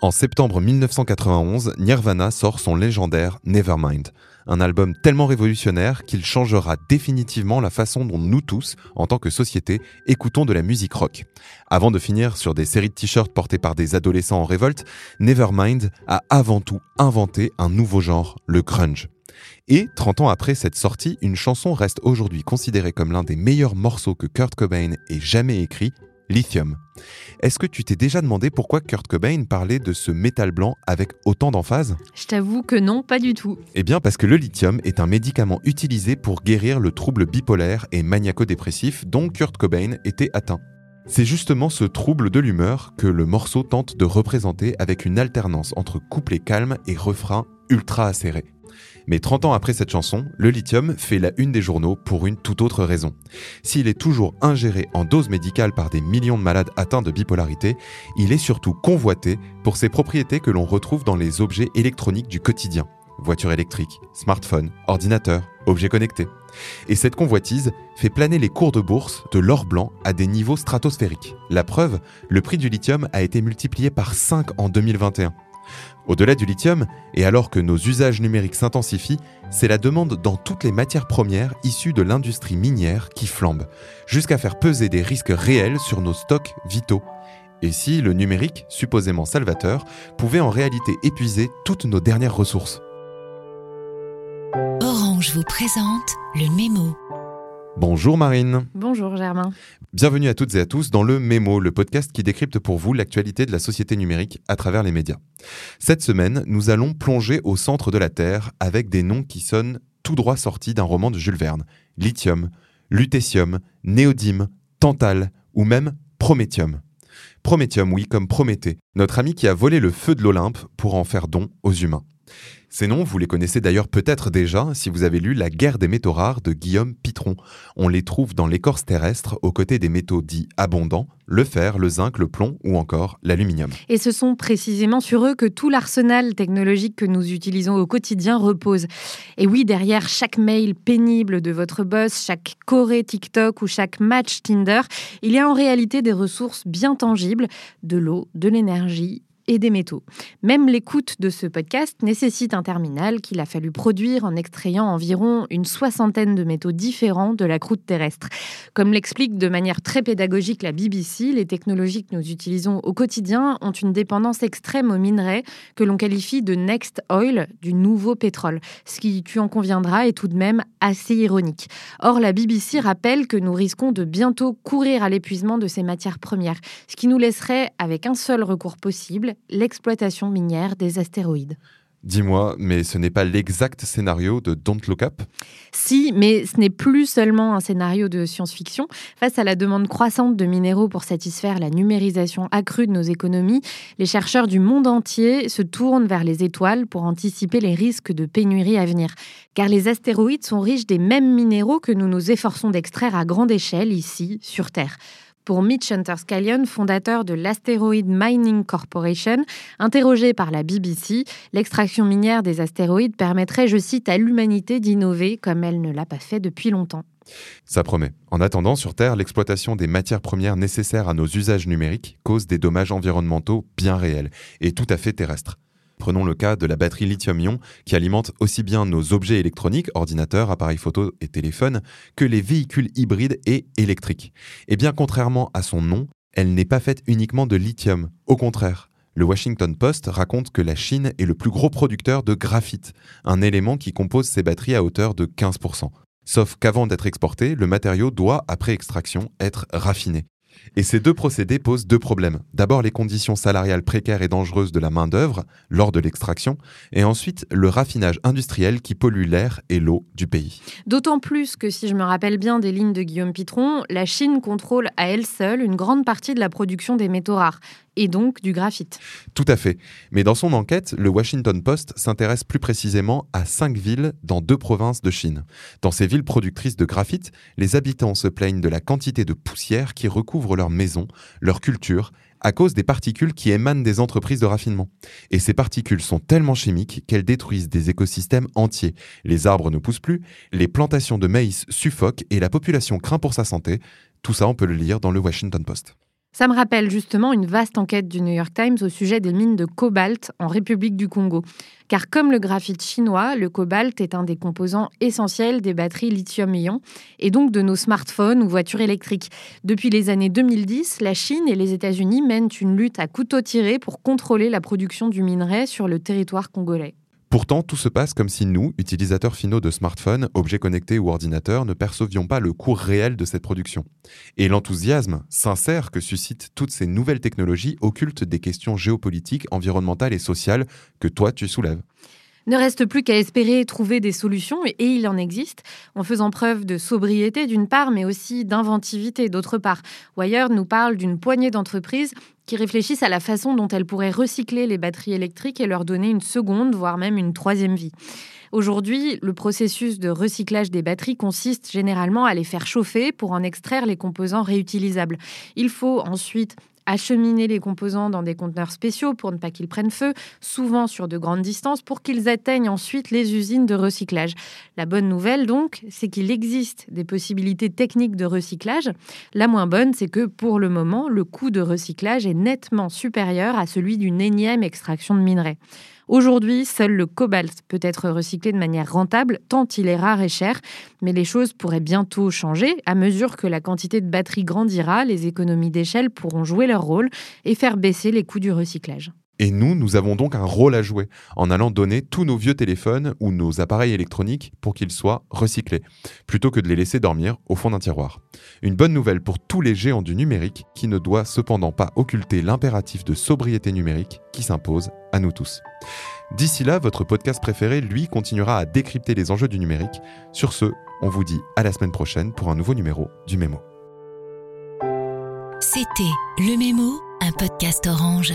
En septembre 1991, Nirvana sort son légendaire Nevermind, un album tellement révolutionnaire qu'il changera définitivement la façon dont nous tous, en tant que société, écoutons de la musique rock. Avant de finir sur des séries de t-shirts portés par des adolescents en révolte, Nevermind a avant tout inventé un nouveau genre, le grunge. Et 30 ans après cette sortie, une chanson reste aujourd'hui considérée comme l'un des meilleurs morceaux que Kurt Cobain ait jamais écrit, Lithium. Est-ce que tu t'es déjà demandé pourquoi Kurt Cobain parlait de ce métal blanc avec autant d'emphase? Je t'avoue que non, pas du tout. Eh bien parce que le lithium est un médicament utilisé pour guérir le trouble bipolaire et maniaco-dépressif dont Kurt Cobain était atteint. C'est justement ce trouble de l'humeur que le morceau tente de représenter avec une alternance entre couplet calme et refrain ultra acéré. Mais 30 ans après cette chanson, le lithium fait la une des journaux pour une toute autre raison. S'il est toujours ingéré en dose médicale par des millions de malades atteints de bipolarité, il est surtout convoité pour ses propriétés que l'on retrouve dans les objets électroniques du quotidien. Voiture électrique, smartphone, ordinateur, objets connectés. Et cette convoitise fait planer les cours de bourse de l'or blanc à des niveaux stratosphériques. La preuve, le prix du lithium a été multiplié par 5 en 2021. Au-delà du lithium, et alors que nos usages numériques s'intensifient, c'est la demande dans toutes les matières premières issues de l'industrie minière qui flambe, jusqu'à faire peser des risques réels sur nos stocks vitaux. Et si le numérique, supposément salvateur, pouvait en réalité épuiser toutes nos dernières ressources? Orange vous présente le mémo. Bonjour Marine. Bonjour Germain. Bienvenue à toutes et à tous dans le Mémo, le podcast qui décrypte pour vous l'actualité de la société numérique à travers les médias. Cette semaine, nous allons plonger au centre de la Terre avec des noms qui sonnent tout droit sortis d'un roman de Jules Verne. Lithium, lutécium, néodyme, tantal ou même prométhium. Prométhium, oui, comme Prométhée, notre ami qui a volé le feu de l'Olympe pour en faire don aux humains. Ces noms, vous les connaissez d'ailleurs peut-être déjà si vous avez lu La guerre des métaux rares de Guillaume Pitron. On les trouve dans l'écorce terrestre aux côtés des métaux dits abondants, le fer, le zinc, le plomb ou encore l'aluminium. Et ce sont précisément sur eux que tout l'arsenal technologique que nous utilisons au quotidien repose. Et oui, derrière chaque mail pénible de votre boss, chaque corée TikTok ou chaque match Tinder, il y a en réalité des ressources bien tangibles, de l'eau, de l'énergie et des métaux. Même l'écoute de ce podcast nécessite un terminal qu'il a fallu produire en extrayant environ une soixantaine de métaux différents de la croûte terrestre. Comme l'explique de manière très pédagogique la BBC, les technologies que nous utilisons au quotidien ont une dépendance extrême aux minerais que l'on qualifie de next oil, du nouveau pétrole. Ce qui, tu en conviendras, est tout de même assez ironique. Or, la BBC rappelle que nous risquons de bientôt courir à l'épuisement de ces matières premières, ce qui nous laisserait avec un seul recours possible, l'exploitation minière des astéroïdes. Dis-moi, mais ce n'est pas l'exact scénario de Don't Look Up? Si, mais ce n'est plus seulement un scénario de science-fiction. Face à la demande croissante de minéraux pour satisfaire la numérisation accrue de nos économies, les chercheurs du monde entier se tournent vers les étoiles pour anticiper les risques de pénurie à venir. Car les astéroïdes sont riches des mêmes minéraux que nous nous efforçons d'extraire à grande échelle ici, sur Terre. Pour Mitch Hunter-Scallion, fondateur de l'Asteroid Mining Corporation, interrogé par la BBC, l'extraction minière des astéroïdes permettrait, je cite, à l'humanité d'innover comme elle ne l'a pas fait depuis longtemps. Ça promet. En attendant, sur Terre, l'exploitation des matières premières nécessaires à nos usages numériques cause des dommages environnementaux bien réels et tout à fait terrestres. Prenons le cas de la batterie lithium-ion qui alimente aussi bien nos objets électroniques, ordinateurs, appareils photo et téléphones, que les véhicules hybrides et électriques. Et bien contrairement à son nom, elle n'est pas faite uniquement de lithium. Au contraire, le Washington Post raconte que la Chine est le plus gros producteur de graphite, un élément qui compose ses batteries à hauteur de 15%. Sauf qu'avant d'être exporté, le matériau doit, après extraction, être raffiné. Et ces deux procédés posent deux problèmes. D'abord les conditions salariales précaires et dangereuses de la main-d'œuvre lors de l'extraction, et ensuite le raffinage industriel qui pollue l'air et l'eau du pays. D'autant plus que, si je me rappelle bien des lignes de Guillaume Pitron, la Chine contrôle à elle seule une grande partie de la production des métaux rares et donc du graphite. Tout à fait. Mais dans son enquête, le Washington Post s'intéresse plus précisément à cinq villes dans deux provinces de Chine. Dans ces villes productrices de graphite, les habitants se plaignent de la quantité de poussière qui recouvre leurs maisons, leur culture, à cause des particules qui émanent des entreprises de raffinement. Et ces particules sont tellement chimiques qu'elles détruisent des écosystèmes entiers. Les arbres ne poussent plus, les plantations de maïs suffoquent et la population craint pour sa santé. Tout ça, on peut le lire dans le Washington Post. Ça me rappelle justement une vaste enquête du New York Times au sujet des mines de cobalt en République du Congo. Car comme le graphite chinois, le cobalt est un des composants essentiels des batteries lithium-ion et donc de nos smartphones ou voitures électriques. Depuis les années 2010, la Chine et les États-Unis mènent une lutte à couteau tiré pour contrôler la production du minerai sur le territoire congolais. Pourtant, tout se passe comme si nous, utilisateurs finaux de smartphones, objets connectés ou ordinateurs, ne percevions pas le coût réel de cette production. Et l'enthousiasme sincère que suscitent toutes ces nouvelles technologies occulte des questions géopolitiques, environnementales et sociales que toi tu soulèves. Ne reste plus qu'à espérer trouver des solutions, et il en existe, en faisant preuve de sobriété d'une part, mais aussi d'inventivité d'autre part. Wire nous parle d'une poignée d'entreprises qui réfléchissent à la façon dont elles pourraient recycler les batteries électriques et leur donner une seconde, voire même une troisième vie. Aujourd'hui, le processus de recyclage des batteries consiste généralement à les faire chauffer pour en extraire les composants réutilisables. Il faut ensuite acheminer les composants dans des conteneurs spéciaux pour ne pas qu'ils prennent feu, souvent sur de grandes distances, pour qu'ils atteignent ensuite les usines de recyclage. La bonne nouvelle, donc, c'est qu'il existe des possibilités techniques de recyclage. La moins bonne, c'est que pour le moment, le coût de recyclage est nettement supérieur à celui d'une énième extraction de minerais. Aujourd'hui, seul le cobalt peut être recyclé de manière rentable, tant il est rare et cher, mais les choses pourraient bientôt changer à mesure que la quantité de batteries grandira, les économies d'échelle pourront jouer leur rôle et faire baisser les coûts du recyclage. Et nous, nous avons donc un rôle à jouer en allant donner tous nos vieux téléphones ou nos appareils électroniques pour qu'ils soient recyclés, plutôt que de les laisser dormir au fond d'un tiroir. Une bonne nouvelle pour tous les géants du numérique qui ne doit cependant pas occulter l'impératif de sobriété numérique qui s'impose à nous tous. D'ici là, votre podcast préféré, lui, continuera à décrypter les enjeux du numérique. Sur ce, on vous dit à la semaine prochaine pour un nouveau numéro du Mémo. C'était Le Mémo, un podcast orange.